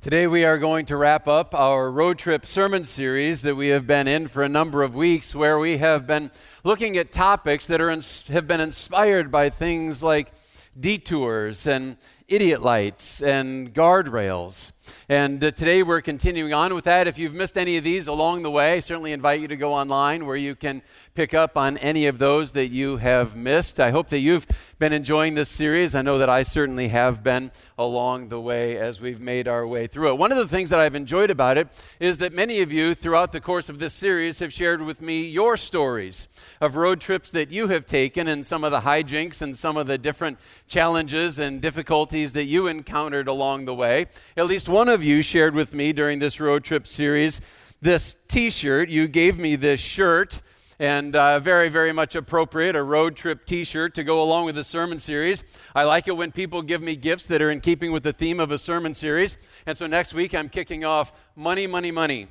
Today, we are going to wrap up our road trip sermon series that we have been in for a number of weeks, where we have been looking at topics that are have been inspired by things like detours and idiot lights and guardrails. And uh, today we're continuing on with that. If you've missed any of these along the way, I certainly invite you to go online where you can pick up on any of those that you have missed. I hope that you've been enjoying this series. I know that I certainly have been along the way as we've made our way through it. One of the things that I've enjoyed about it is that many of you throughout the course of this series have shared with me your stories of road trips that you have taken and some of the hijinks and some of the different challenges and difficulties that you encountered along the way. At least one of you shared with me during this road trip series this t shirt. You gave me this shirt and uh, very, very much appropriate a road trip t shirt to go along with the sermon series. I like it when people give me gifts that are in keeping with the theme of a sermon series. And so next week I'm kicking off Money, Money, Money.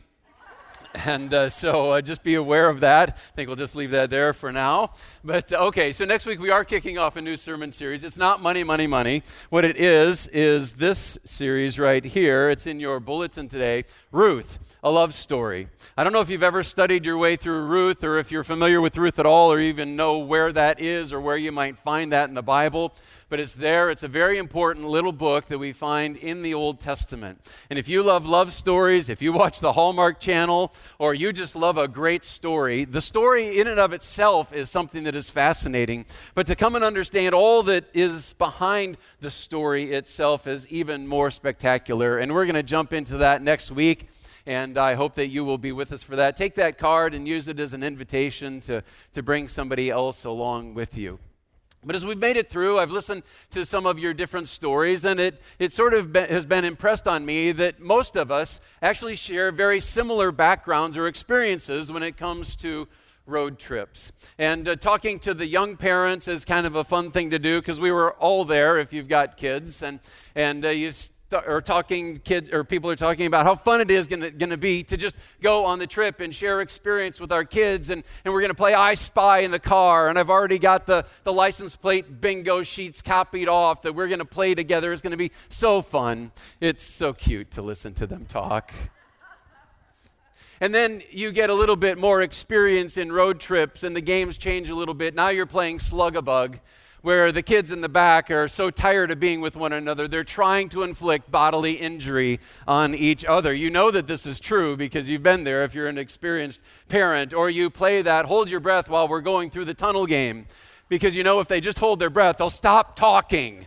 And uh, so uh, just be aware of that. I think we'll just leave that there for now. But uh, okay, so next week we are kicking off a new sermon series. It's not money, money, money. What it is, is this series right here. It's in your bulletin today Ruth, a love story. I don't know if you've ever studied your way through Ruth or if you're familiar with Ruth at all or even know where that is or where you might find that in the Bible but it's there. It's a very important little book that we find in the Old Testament. And if you love love stories, if you watch the Hallmark Channel, or you just love a great story, the story in and of itself is something that is fascinating. But to come and understand all that is behind the story itself is even more spectacular. And we're going to jump into that next week and I hope that you will be with us for that. Take that card and use it as an invitation to, to bring somebody else along with you. But as we've made it through, I've listened to some of your different stories, and it, it sort of be, has been impressed on me that most of us actually share very similar backgrounds or experiences when it comes to road trips. And uh, talking to the young parents is kind of a fun thing to do because we were all there if you've got kids, and, and uh, you or talking kids or people are talking about how fun it is going to be to just go on the trip and share experience with our kids and, and we're going to play i spy in the car and i've already got the, the license plate bingo sheets copied off that we're going to play together. It's going to be so fun. It's so cute to listen to them talk. And then you get a little bit more experience in road trips and the games change a little bit. Now you're playing slug a bug where the kids in the back are so tired of being with one another, they're trying to inflict bodily injury on each other. You know that this is true because you've been there if you're an experienced parent, or you play that hold your breath while we're going through the tunnel game because you know if they just hold their breath, they'll stop talking.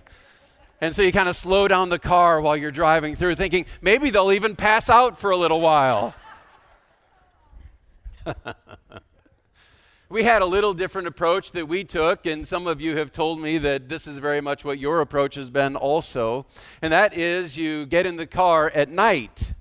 And so you kind of slow down the car while you're driving through, thinking maybe they'll even pass out for a little while. we had a little different approach that we took, and some of you have told me that this is very much what your approach has been also. And that is you get in the car at night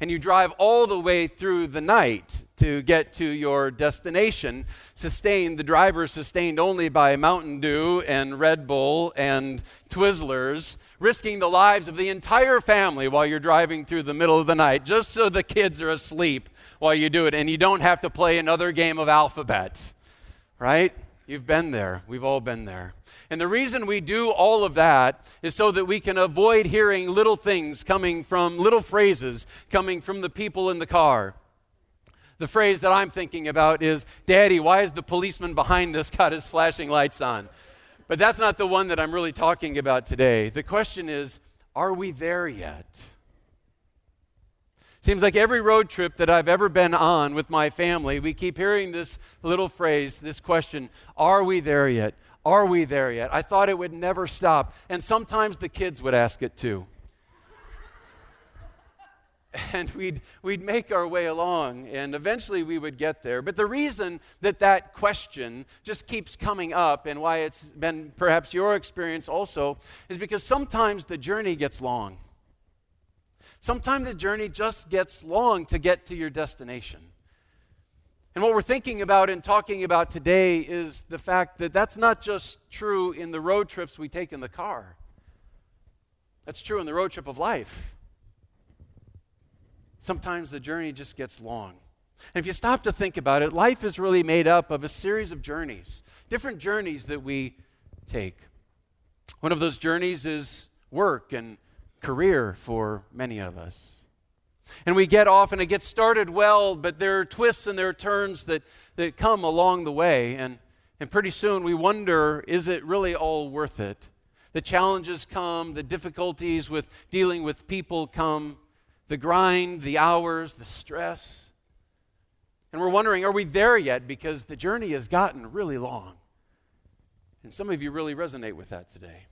and you drive all the way through the night to get to your destination, sustained, the driver sustained only by Mountain Dew and Red Bull and Twizzlers, risking the lives of the entire family while you're driving through the middle of the night, just so the kids are asleep while you do it and you don't have to play another game of alphabet right? You've been there. We've all been there. And the reason we do all of that is so that we can avoid hearing little things coming from, little phrases coming from the people in the car. The phrase that I'm thinking about is, Daddy, why is the policeman behind us got his flashing lights on? But that's not the one that I'm really talking about today. The question is, are we there yet? Seems like every road trip that I've ever been on with my family, we keep hearing this little phrase, this question Are we there yet? Are we there yet? I thought it would never stop. And sometimes the kids would ask it too. and we'd, we'd make our way along, and eventually we would get there. But the reason that that question just keeps coming up, and why it's been perhaps your experience also, is because sometimes the journey gets long. Sometimes the journey just gets long to get to your destination. And what we're thinking about and talking about today is the fact that that's not just true in the road trips we take in the car, that's true in the road trip of life. Sometimes the journey just gets long. And if you stop to think about it, life is really made up of a series of journeys, different journeys that we take. One of those journeys is work and career for many of us. And we get off and it gets started well, but there are twists and there are turns that, that come along the way. And, and pretty soon we wonder is it really all worth it? The challenges come, the difficulties with dealing with people come, the grind, the hours, the stress. And we're wondering, are we there yet? Because the journey has gotten really long. And some of you really resonate with that today.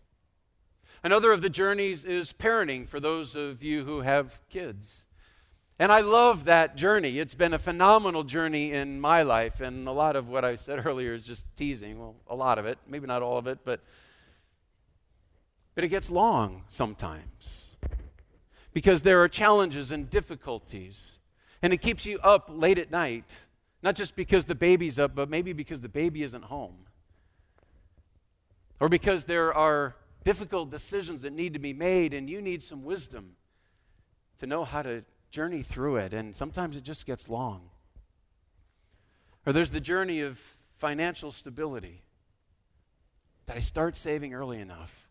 Another of the journeys is parenting for those of you who have kids. And I love that journey. It's been a phenomenal journey in my life. And a lot of what I said earlier is just teasing. Well, a lot of it, maybe not all of it, but, but it gets long sometimes because there are challenges and difficulties. And it keeps you up late at night, not just because the baby's up, but maybe because the baby isn't home. Or because there are difficult decisions that need to be made and you need some wisdom to know how to journey through it. And sometimes it just gets long. Or there's the journey of financial stability that I start saving early enough.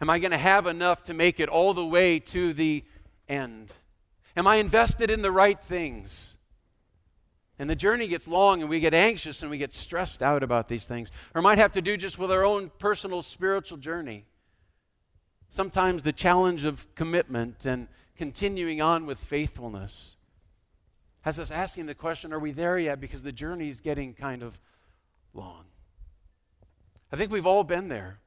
Am I going to have enough to make it all the way to the end? Am I invested in the right things? And the journey gets long and we get anxious and we get stressed out about these things. Or might have to do just with our own personal spiritual journey. Sometimes the challenge of commitment and continuing on with faithfulness has us asking the question are we there yet? Because the journey is getting kind of long. I think we've all been there.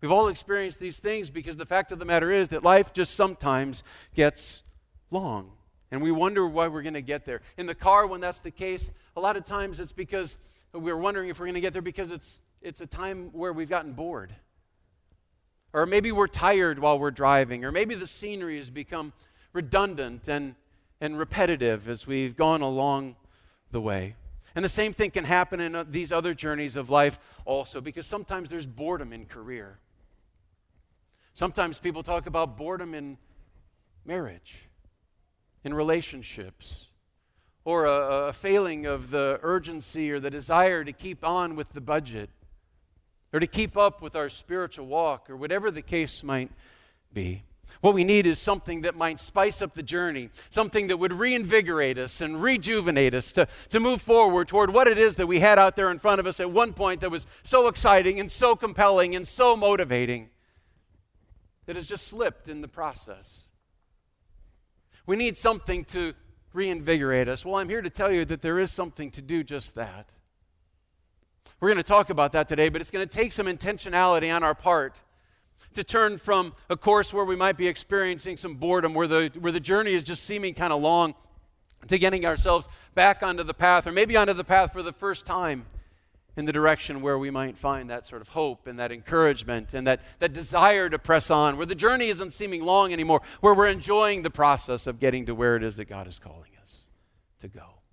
We've all experienced these things because the fact of the matter is that life just sometimes gets long. And we wonder why we're going to get there. In the car, when that's the case, a lot of times it's because we're wondering if we're going to get there because it's, it's a time where we've gotten bored. Or maybe we're tired while we're driving. Or maybe the scenery has become redundant and, and repetitive as we've gone along the way. And the same thing can happen in uh, these other journeys of life also, because sometimes there's boredom in career. Sometimes people talk about boredom in marriage, in relationships, or a, a, failing of the urgency or the desire to keep on with the budget, or to keep up with our spiritual walk, or whatever the case might be. What we need is something that might spice up the journey, something that would reinvigorate us and rejuvenate us to, to move forward toward what it is that we had out there in front of us at one point that was so exciting and so compelling and so motivating that has just slipped in the process. We need something to reinvigorate us. Well, I'm here to tell you that there is something to do just that. We're going to talk about that today, but it's going to take some intentionality on our part to turn from a course where we might be experiencing some boredom, where the, where the journey is just seeming kind of long, to getting ourselves back onto the path, or maybe onto the path for the first time in the direction where we might find that sort of hope and that encouragement and that, that desire to press on, where the journey isn't seeming long anymore, where we're enjoying the process of getting to where it is that God is calling us to go.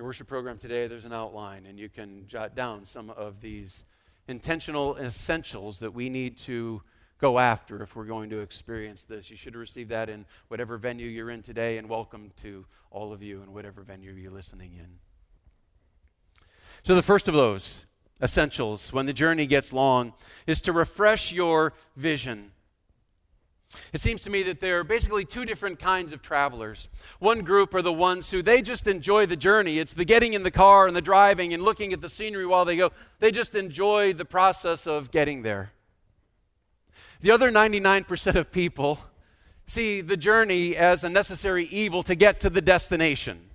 Your worship program today, there's an outline, and you can jot down some of these intentional essentials that we need to go after if we're going to experience this. You should receive that in whatever venue you're in today, and welcome to all of you in whatever venue you're listening in. So, the first of those essentials when the journey gets long is to refresh your vision. It seems to me that there are basically two different kinds of travelers. One group are the ones who they just enjoy the journey. It's the getting in the car and the driving and looking at the scenery while they go. They just enjoy the process of getting there. The other 99% of people see the journey as a necessary evil to get to the destination,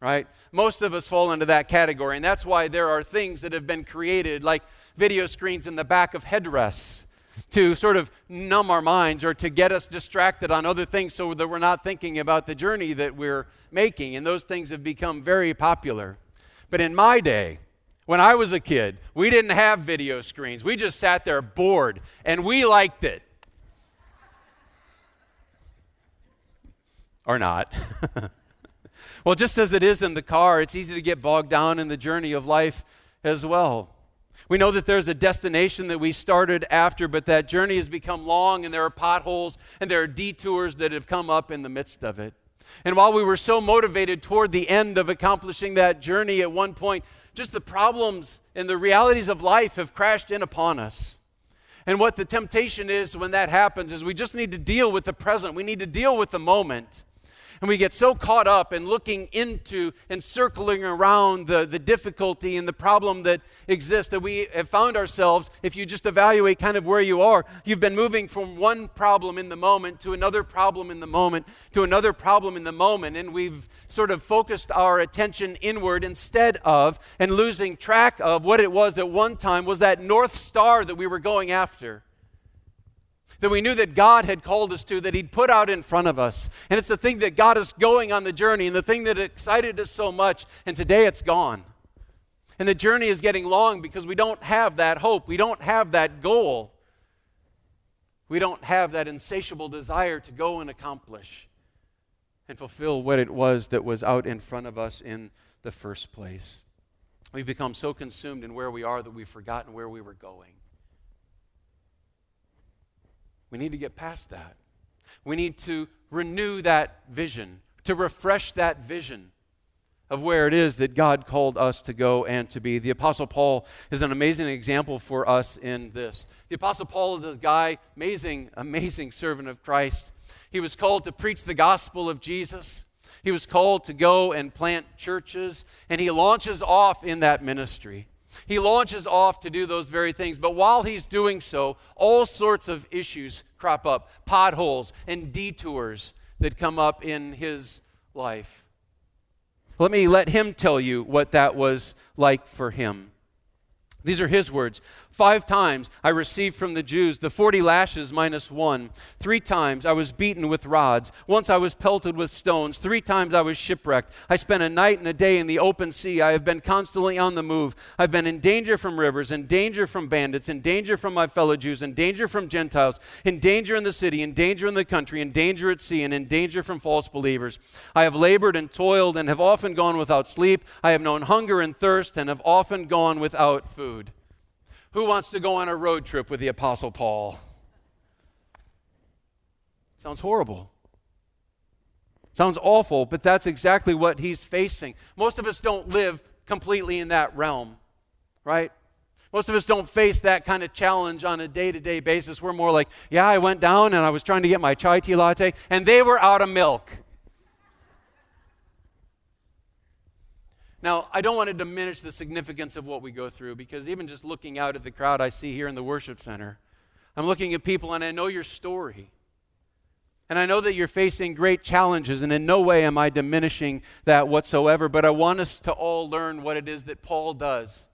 right? Most of us fall into that category, and that's why there are things that have been created, like video screens in the back of headrests, to sort of numb our minds or to get us distracted on other things so that we're not thinking about the journey that we're making. And those things have become very popular. But in my day, when I was a kid, we didn't have video screens. We just sat there bored, and we liked it. Or not. well, just as it is in the car, it's easy to get bogged down in the journey of life as well. We know that there's a destination that we started after, but that journey has become long, and there are potholes and there are detours that have come up in the midst of it. And while we were so motivated toward the end of accomplishing that journey at one point, just the problems and the realities of life have crashed in upon us. And what the temptation is when that happens is we just need to deal with the present. We need to deal with the moment. And we get so caught up in looking into and circling around the, the difficulty and the problem that exists that we have found ourselves, if you just evaluate kind of where you are, you've been moving from one problem in the moment to another problem in the moment to another problem in the moment. And we've sort of focused our attention inward instead of and losing track of what it was that one time was that North Star that we were going after that we knew that God had called us to, that He'd put out in front of us. And it's the thing that got us going on the journey and the thing that excited us so much. And today it's gone. And the journey is getting long because we don't have that hope. We don't have that goal. We don't have that insatiable desire to go and accomplish and fulfill what it was that was out in front of us in the first place. We've become so consumed in where we are that we've forgotten where we were going. We need to get past that. We need to renew that vision, to refresh that vision of where it is that God called us to go and to be. The Apostle Paul is an amazing example for us in this. The Apostle Paul is a guy, amazing, amazing servant of Christ. He was called to preach the gospel of Jesus. He was called to go and plant churches, and he launches off in that ministry. He launches off to do those very things, but while he's doing so, all sorts of issues crop up potholes and detours that come up in his life. Let me let him tell you what that was like for him. These are his words. Five times I received from the Jews the 40 lashes minus one. Three times I was beaten with rods. Once I was pelted with stones. Three times I was shipwrecked. I spent a night and a day in the open sea. I have been constantly on the move. I've been in danger from rivers, in danger from bandits, in danger from my fellow Jews, in danger from Gentiles, in danger in the city, in danger in the country, in danger at sea, and in danger from false believers. I have labored and toiled and have often gone without sleep. I have known hunger and thirst and have often gone without food. Who wants to go on a road trip with the Apostle Paul? Sounds horrible. Sounds awful, but that's exactly what he's facing. Most of us don't live completely in that realm, right? Most of us don't face that kind of challenge on a day to day basis. We're more like, yeah, I went down and I was trying to get my chai tea latte, and they were out of milk. Now, I don't want to diminish the significance of what we go through because even just looking out at the crowd I see here in the worship center, I'm looking at people and I know your story. And I know that you're facing great challenges, and in no way am I diminishing that whatsoever, but I want us to all learn what it is that Paul does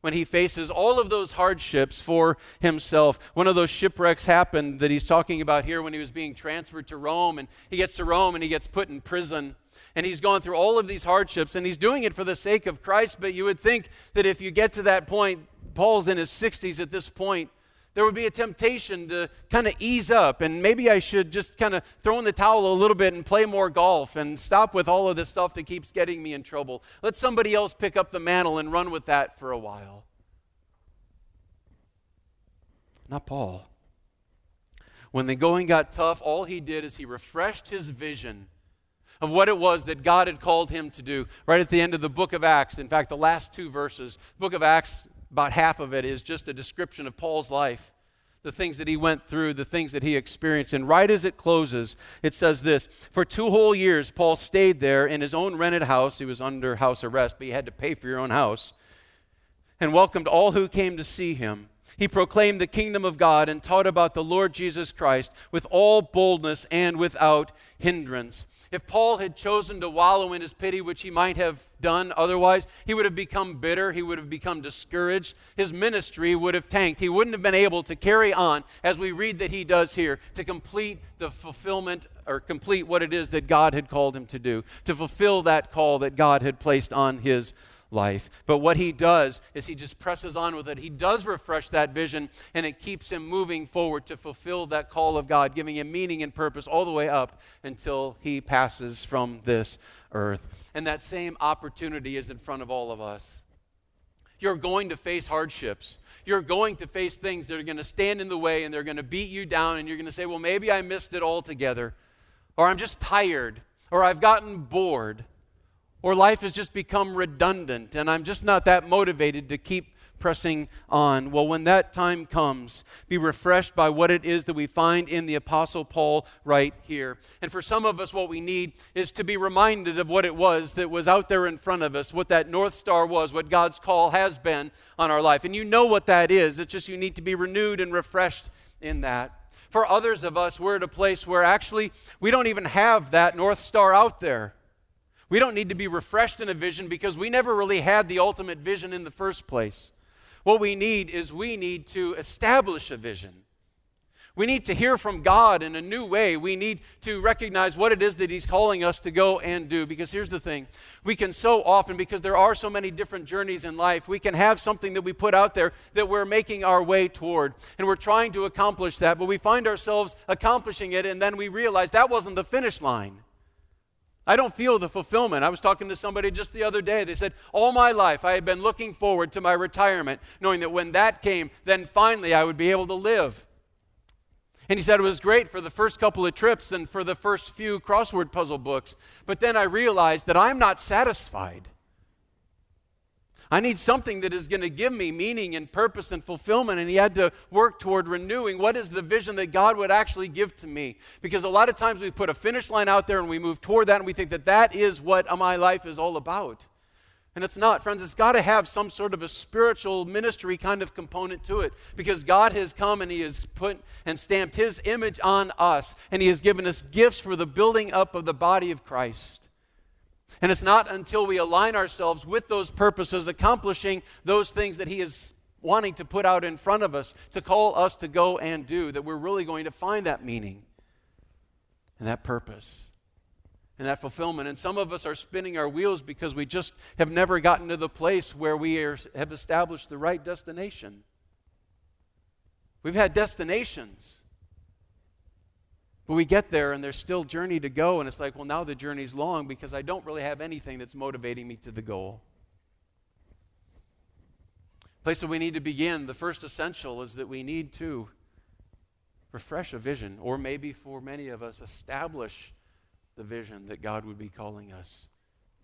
when he faces all of those hardships for himself. One of those shipwrecks happened that he's talking about here when he was being transferred to Rome, and he gets to Rome and he gets put in prison and he's gone through all of these hardships and he's doing it for the sake of Christ. But you would think that if you get to that point, Paul's in his 60s at this point, there would be a temptation to kind of ease up and maybe I should just kind of throw in the towel a little bit and play more golf and stop with all of this stuff that keeps getting me in trouble. Let somebody else pick up the mantle and run with that for a while. Not Paul. When the going got tough, all he did is he refreshed his vision of what it was that God had called him to do. Right at the end of the book of Acts, in fact, the last two verses, book of Acts, about half of it is just a description of Paul's life, the things that he went through, the things that he experienced. And right as it closes, it says this For two whole years, Paul stayed there in his own rented house. He was under house arrest, but you had to pay for your own house, and welcomed all who came to see him. He proclaimed the kingdom of God and taught about the Lord Jesus Christ with all boldness and without hindrance. If Paul had chosen to wallow in his pity, which he might have done otherwise, he would have become bitter. He would have become discouraged. His ministry would have tanked. He wouldn't have been able to carry on, as we read that he does here, to complete the fulfillment or complete what it is that God had called him to do, to fulfill that call that God had placed on his life. But what he does is he just presses on with it. He does refresh that vision, and it keeps him moving forward to fulfill that call of God, giving him meaning and purpose all the way up until he passes from this earth. And that same opportunity is in front of all of us. You're going to face hardships. You're going to face things that are going to stand in the way and they're going to beat you down, and you're going to say, Well, maybe I missed it altogether, or I'm just tired, or I've gotten bored or life has just become redundant and I'm just not that motivated to keep pressing on. Well, when that time comes, be refreshed by what it is that we find in the Apostle Paul right here. And for some of us, what we need is to be reminded of what it was that was out there in front of us, what that North Star was, what God's call has been on our life. And you know what that is. It's just you need to be renewed and refreshed in that. For others of us, we're at a place where actually we don't even have that North Star out there. We don't need to be refreshed in a vision because we never really had the ultimate vision in the first place. What we need is we need to establish a vision. We need to hear from God in a new way. We need to recognize what it is that He's calling us to go and do. Because here's the thing we can so often, because there are so many different journeys in life, we can have something that we put out there that we're making our way toward. And we're trying to accomplish that, but we find ourselves accomplishing it, and then we realize that wasn't the finish line. I don't feel the fulfillment. I was talking to somebody just the other day. They said, All my life I had been looking forward to my retirement, knowing that when that came, then finally I would be able to live. And he said it was great for the first couple of trips and for the first few crossword puzzle books. But then I realized that I'm not satisfied. I need something that is going to give me meaning and purpose and fulfillment. And he had to work toward renewing what is the vision that God would actually give to me. Because a lot of times we put a finish line out there and we move toward that and we think that that is what my life is all about. And it's not, friends, it's got to have some sort of a spiritual ministry kind of component to it because God has come and He has put and stamped His image on us and He has given us gifts for the building up of the body of Christ. And it's not until we align ourselves with those purposes, accomplishing those things that He is wanting to put out in front of us, to call us to go and do, that we're really going to find that meaning and that purpose and that fulfillment. And some of us are spinning our wheels because we just have never gotten to the place where we are, have established the right destination. We've had destinations. But we get there and there's still journey to go, and it's like, well, now the journey's long because I don't really have anything that's motivating me to the goal. Place that we need to begin, the first essential is that we need to refresh a vision, or maybe for many of us, establish the vision that God would be calling us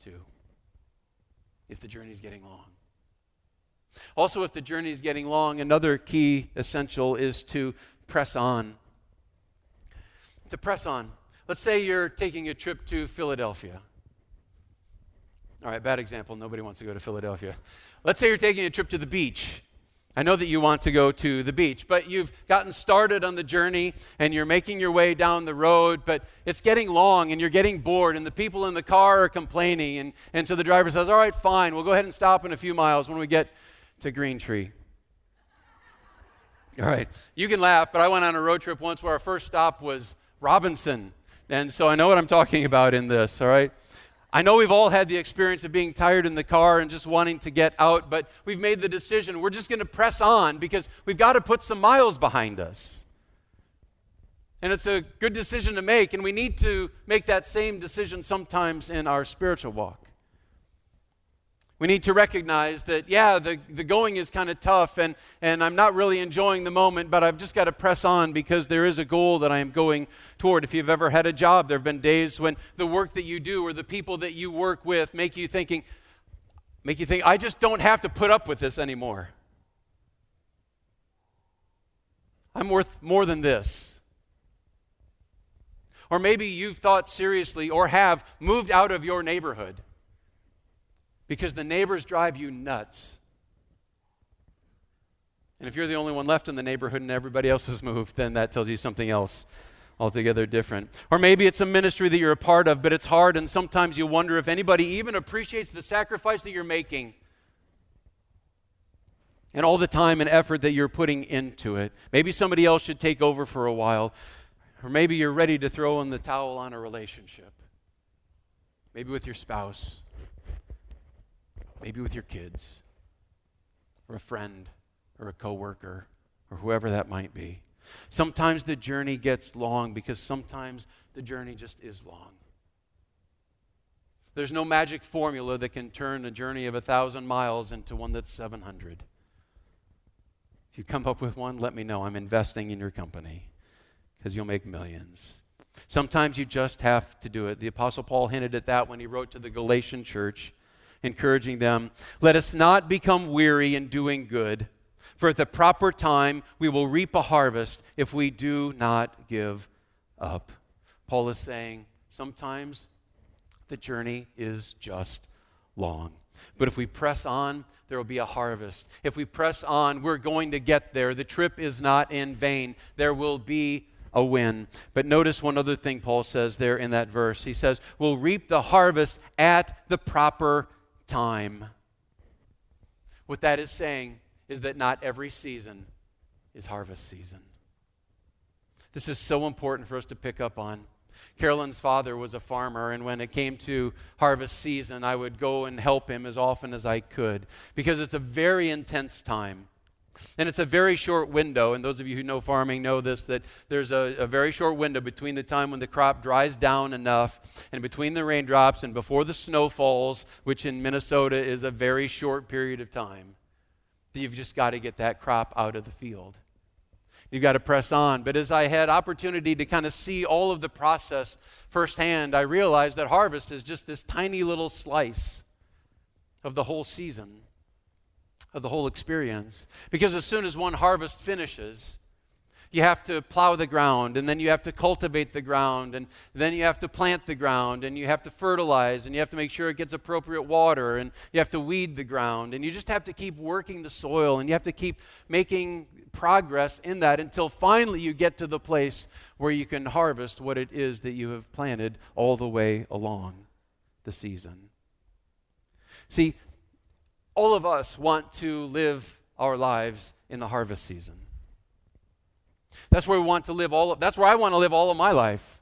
to if the journey is getting long. Also, if the journey is getting long, another key essential is to press on. To press on. Let's say you're taking a trip to Philadelphia. All right, bad example. Nobody wants to go to Philadelphia. Let's say you're taking a trip to the beach. I know that you want to go to the beach, but you've gotten started on the journey and you're making your way down the road, but it's getting long and you're getting bored, and the people in the car are complaining. And, and so the driver says, All right, fine, we'll go ahead and stop in a few miles when we get to Green Tree. All right, you can laugh, but I went on a road trip once where our first stop was Robinson. And so I know what I'm talking about in this, all right? I know we've all had the experience of being tired in the car and just wanting to get out, but we've made the decision we're just going to press on because we've got to put some miles behind us. And it's a good decision to make, and we need to make that same decision sometimes in our spiritual walk. We need to recognize that, yeah, the, the going is kind of tough and, and I'm not really enjoying the moment, but I've just got to press on because there is a goal that I am going toward. If you've ever had a job, there have been days when the work that you do or the people that you work with make you thinking, make you think, I just don't have to put up with this anymore. I'm worth more than this. Or maybe you've thought seriously or have moved out of your neighborhood because the neighbors drive you nuts. And if you're the only one left in the neighborhood and everybody else has moved, then that tells you something else altogether different. Or maybe it's a ministry that you're a part of, but it's hard, and sometimes you wonder if anybody even appreciates the sacrifice that you're making and all the time and effort that you're putting into it. Maybe somebody else should take over for a while, or maybe you're ready to throw in the towel on a relationship, maybe with your spouse maybe with your kids, or a friend, or a coworker, or whoever that might be. Sometimes the journey gets long because sometimes the journey just is long. There's no magic formula that can turn a journey of a thousand miles into one that's 700. If you come up with one, let me know. I'm investing in your company because you'll make millions. Sometimes you just have to do it. The Apostle Paul hinted at that when he wrote to the Galatian church encouraging them, Let us not become weary in doing good, for at the proper time we will reap a harvest if we do not give up. Paul is saying, Sometimes the journey is just long. But if we press on, there will be a harvest. If we press on, we're going to get there. The trip is not in vain. There will be a win. But notice one other thing Paul says there in that verse. He says, We'll reap the harvest at the proper time. What that is saying is that not every season is harvest season. This is so important for us to pick up on. Carolyn's father was a farmer, and when it came to harvest season, I would go and help him as often as I could because it's a very intense time. And it's a very short window, and those of you who know farming know this that there's a, a, very short window between the time when the crop dries down enough and between the raindrops and before the snow falls, which in Minnesota is a very short period of time. that You've just got to get that crop out of the field. You've got to press on. But as I had opportunity to kind of see all of the process firsthand, I realized that harvest is just this tiny little slice of the whole season, of the whole experience. Because as soon as one harvest finishes, you have to plow the ground, and then you have to cultivate the ground, and then you have to plant the ground, and you have to fertilize, and you have to make sure it gets appropriate water, and you have to weed the ground, and you just have to keep working the soil, and you have to keep making progress in that until finally you get to the place where you can harvest what it is that you have planted all the way along the season. See, all of us want to live our lives in the harvest season. That's where we want to live all of, that's where I want to live all of my life.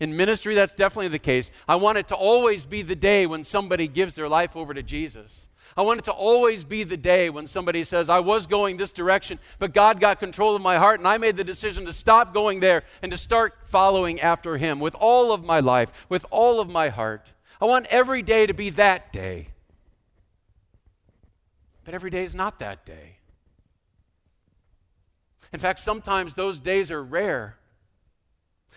In ministry, that's definitely the case. I want it to always be the day when somebody gives their life over to Jesus. I want it to always be the day when somebody says, I was going this direction, but God got control of my heart, and I made the decision to stop going there and to start following after Him with all of my life, with all of my heart. I want every day to be that day. But every day is not that day. In fact, sometimes those days are rare.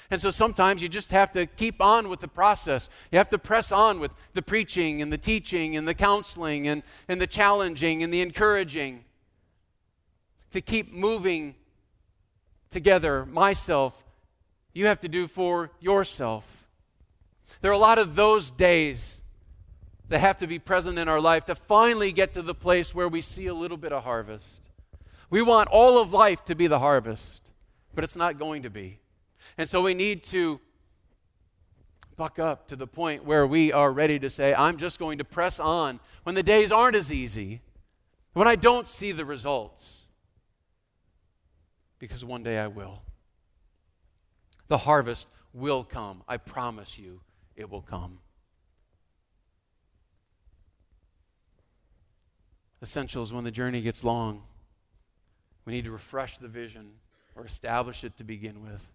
And so sometimes you just have to keep on with the process. You have to press on with the preaching and the teaching and the counseling and, and the challenging and the encouraging to keep moving together. Myself, you have to do for yourself. There are a lot of those days that have to be present in our life to finally get to the place where we see a little bit of harvest. We want all of life to be the harvest, but it's not going to be. And so we need to buck up to the point where we are ready to say, I'm just going to press on when the days aren't as easy, when I don't see the results, because one day I will. The harvest will come. I promise you, it will come. Essentials when the journey gets long. We need to refresh the vision or establish it to begin with.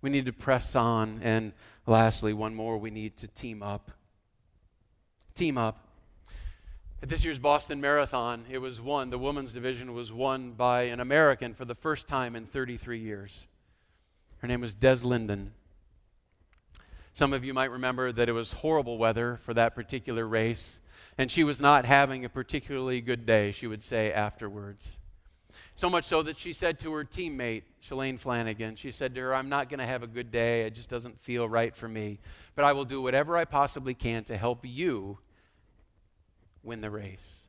We need to press on. And lastly, one more, we need to team up. Team up. At this year's Boston Marathon, it was won, the women's division was won by an American for the first time in 33 years. Her name was Des Linden. Some of you might remember that it was horrible weather for that particular race, and she was not having a particularly good day, she would say afterwards. So much so that she said to her teammate, Shalane Flanagan, she said to her, I'm not going to have a good day. It just doesn't feel right for me. But I will do whatever I possibly can to help you win the race.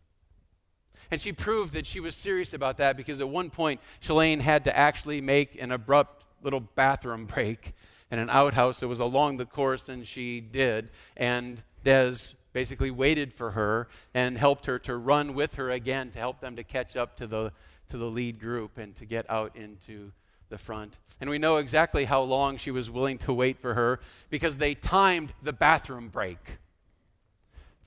And she proved that she was serious about that because at one point, Shalane had to actually make an abrupt little bathroom break in an outhouse that was along the course, and she did. And Des basically waited for her and helped her to run with her again to help them to catch up to the to the lead group and to get out into the front. And we know exactly how long she was willing to wait for her because they timed the bathroom break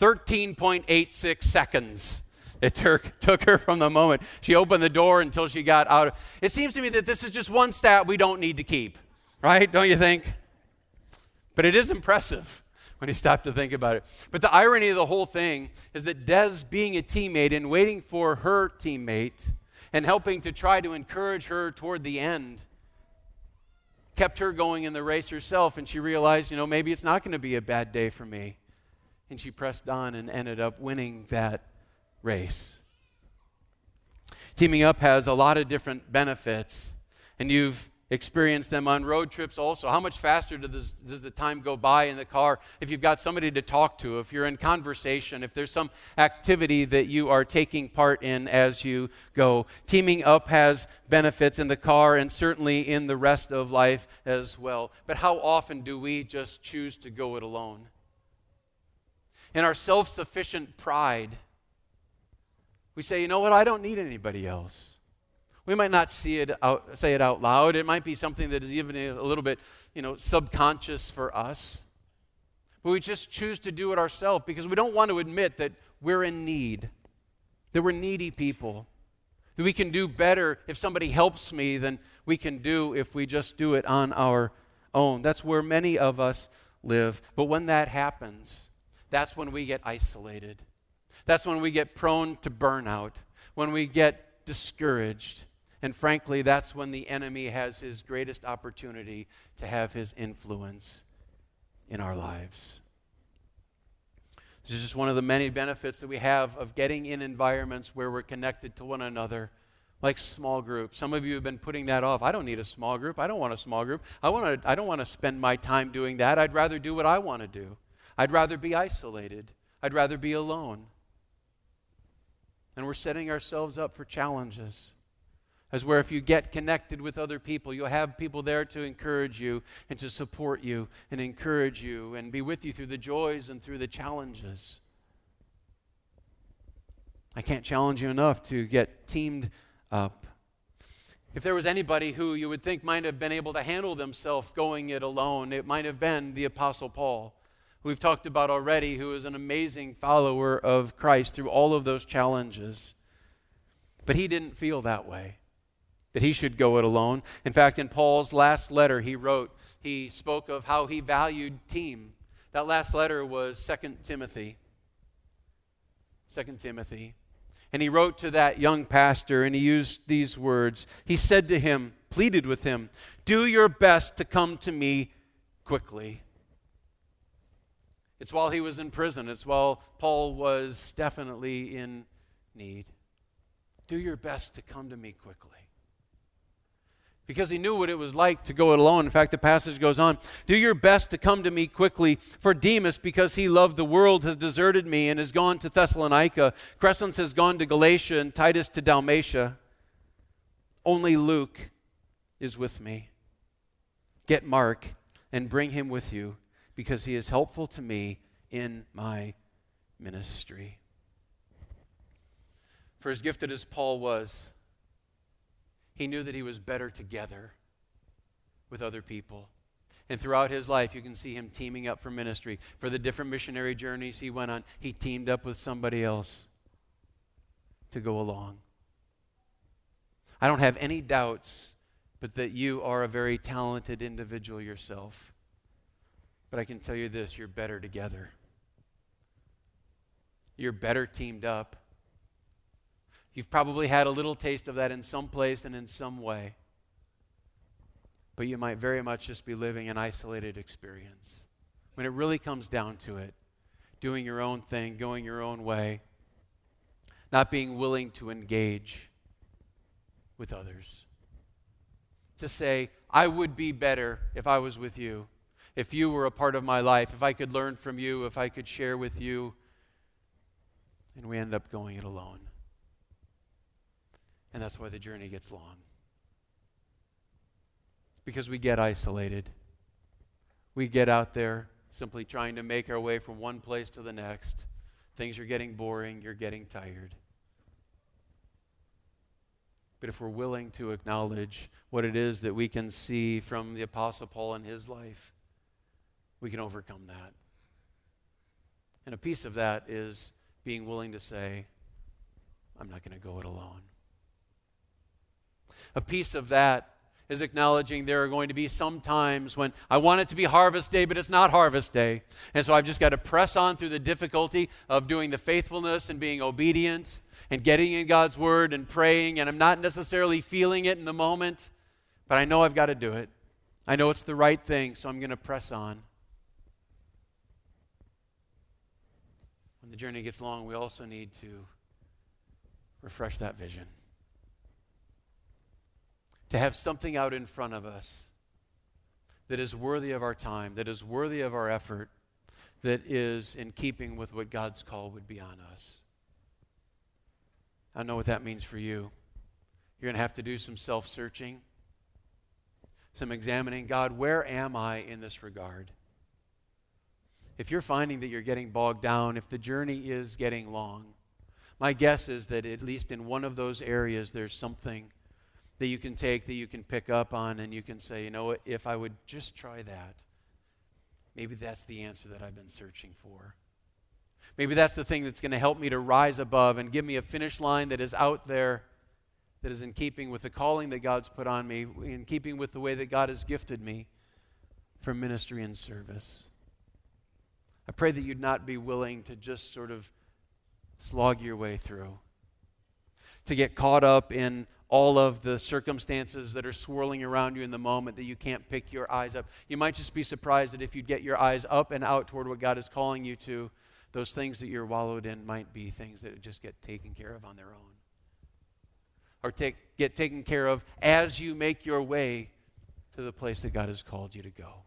13.86 seconds. It took, took her from the moment she opened the door until she got out. It seems to me that this is just one stat we don't need to keep, right? Don't you think? But it is impressive when you stop to think about it. But the irony of the whole thing is that Des, being a teammate and waiting for her teammate, and helping to try to encourage her toward the end kept her going in the race herself and she realized you know maybe it's not going to be a bad day for me And she pressed on and ended up winning that race. Teaming up has a lot of different benefits, and you've experienced them on road trips also. How much faster does, does the time go by in the car if you've got somebody to talk to, if you're in conversation, if there's some activity that you are taking part in as you go? Teaming up has benefits in the car and certainly in the rest of life as well. But how often do we just choose to go it alone? In our self sufficient pride, we say, you know what, I don't need anybody else. We might not see it out, say it out loud. It might be something that is even a little bit, you know, subconscious for us. But we just choose to do it ourselves because we don't want to admit that we're in need, that we're needy people, that we can do better if somebody helps me than we can do if we just do it on our own. That's where many of us live. But when that happens, that's when we get isolated. That's when we get prone to burnout, when we get discouraged. And frankly, that's when the enemy has his greatest opportunity to have his influence in our lives. This is just one of the many benefits that we have of getting in environments where we're connected to one another, like small groups. Some of you have been putting that off. I don't need a small group. I don't want a small group. I, want to, I don't want to spend my time doing that. I'd rather do what I want to do. I'd rather be isolated. I'd rather be alone. And we're setting ourselves up for challenges. As where if you get connected with other people, you'll have people there to encourage you and to support you and encourage you and be with you through the joys and through the challenges. I can't challenge you enough to get teamed up. If there was anybody who you would think might have been able to handle themselves going it alone, it might have been the Apostle Paul who we've talked about already, who is an amazing follower of Christ through all of those challenges. But he didn't feel that way, that he should go it alone. In fact, in Paul's last letter, he wrote, he spoke of how he valued team. That last letter was 2 Timothy. 2 Timothy. And he wrote to that young pastor and he used these words. He said to him, pleaded with him, Do your best to come to me quickly. It's while he was in prison. It's while Paul was definitely in need. Do your best to come to me quickly. Because he knew what it was like to go it alone. In fact, the passage goes on Do your best to come to me quickly, for Demas, because he loved the world, has deserted me and has gone to Thessalonica. Crescens has gone to Galatia, and Titus to Dalmatia. Only Luke is with me. Get Mark and bring him with you because he is helpful to me in my ministry. For as gifted as Paul was, he knew that he was better together with other people. And throughout his life, you can see him teaming up for ministry. For the different missionary journeys he went on, he teamed up with somebody else to go along. I don't have any doubts but that you are a very talented individual yourself. But I can tell you this you're better together. You're better teamed up. You've probably had a little taste of that in some place and in some way. But you might very much just be living an isolated experience. When it really comes down to it, doing your own thing, going your own way, not being willing to engage with others. To say, I would be better if I was with you if you were a part of my life, if I could learn from you, if I could share with you. And we end up going it alone. And that's why the journey gets long. Because we get isolated. We get out there simply trying to make our way from one place to the next. Things are getting boring, you're getting tired. But if we're willing to acknowledge what it is that we can see from the Apostle Paul in his life, we can overcome that. And a piece of that is being willing to say, I'm not going to go it alone. A piece of that is acknowledging there are going to be some times when I want it to be harvest day, but it's not harvest day. And so I've just got to press on through the difficulty of doing the faithfulness and being obedient and getting in God's word and praying. And I'm not necessarily feeling it in the moment, but I know I've got to do it. I know it's the right thing, so I'm going to press on. When the journey gets long, we also need to refresh that vision. To have something out in front of us that is worthy of our time, that is worthy of our effort, that is in keeping with what God's call would be on us. I know what that means for you. You're going to have to do some self searching, some examining. God, where am I in this regard? If you're finding that you're getting bogged down, if the journey is getting long, my guess is that at least in one of those areas, there's something that you can take, that you can pick up on, and you can say, you know what, if I would just try that, maybe that's the answer that I've been searching for. Maybe that's the thing that's going to help me to rise above and give me a finish line that is out there, that is in keeping with the calling that God's put on me, in keeping with the way that God has gifted me for ministry and service. I pray that you'd not be willing to just sort of slog your way through, to get caught up in all of the circumstances that are swirling around you in the moment that you can't pick your eyes up. You might just be surprised that if you get your eyes up and out toward what God is calling you to, those things that you're wallowed in might be things that just get taken care of on their own. Or take, get taken care of as you make your way to the place that God has called you to go.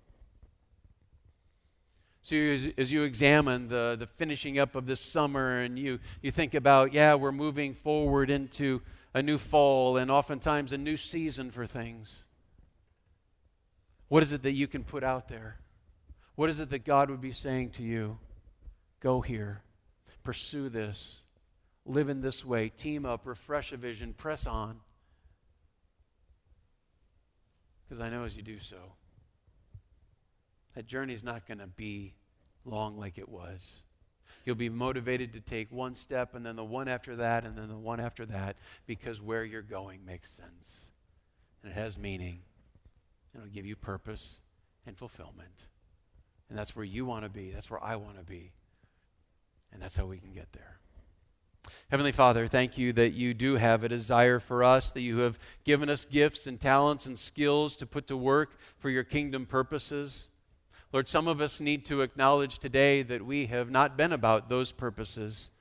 So as, as, you examine the, the finishing up of this summer and you, you think about, yeah, we're moving forward into a new fall and oftentimes a new season for things. What is it that you can put out there? What is it that God would be saying to you? Go here, pursue this, live in this way, team up, refresh a vision, press on. Because I know as you do so, that journey is not going to be long like it was. You'll be motivated to take one step and then the one after that and then the one after that because where you're going makes sense. And it has meaning. And it'll give you purpose and fulfillment. And that's where you want to be. That's where I want to be. And that's how we can get there. Heavenly Father, thank you that you do have a desire for us, that you have given us gifts and talents and skills to put to work for your kingdom purposes. Lord, some of us need to acknowledge today that we have not been about those purposes.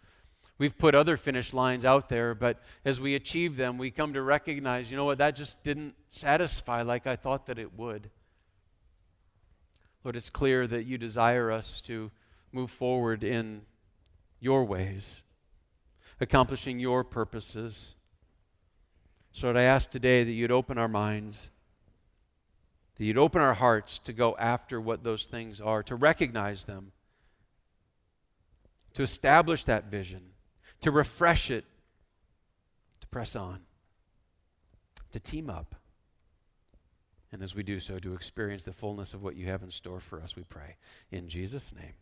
We've put other finish lines out there, but as we achieve them, we come to recognize, you know what, that just didn't satisfy like I thought that it would. Lord, it's clear that you desire us to move forward in your ways, accomplishing your purposes. So, Lord, I ask today that you'd open our minds that you'd open our hearts to go after what those things are, to recognize them, to establish that vision, to refresh it, to press on, to team up. And as we do so, to experience the fullness of what you have in store for us, we pray. In Jesus' name.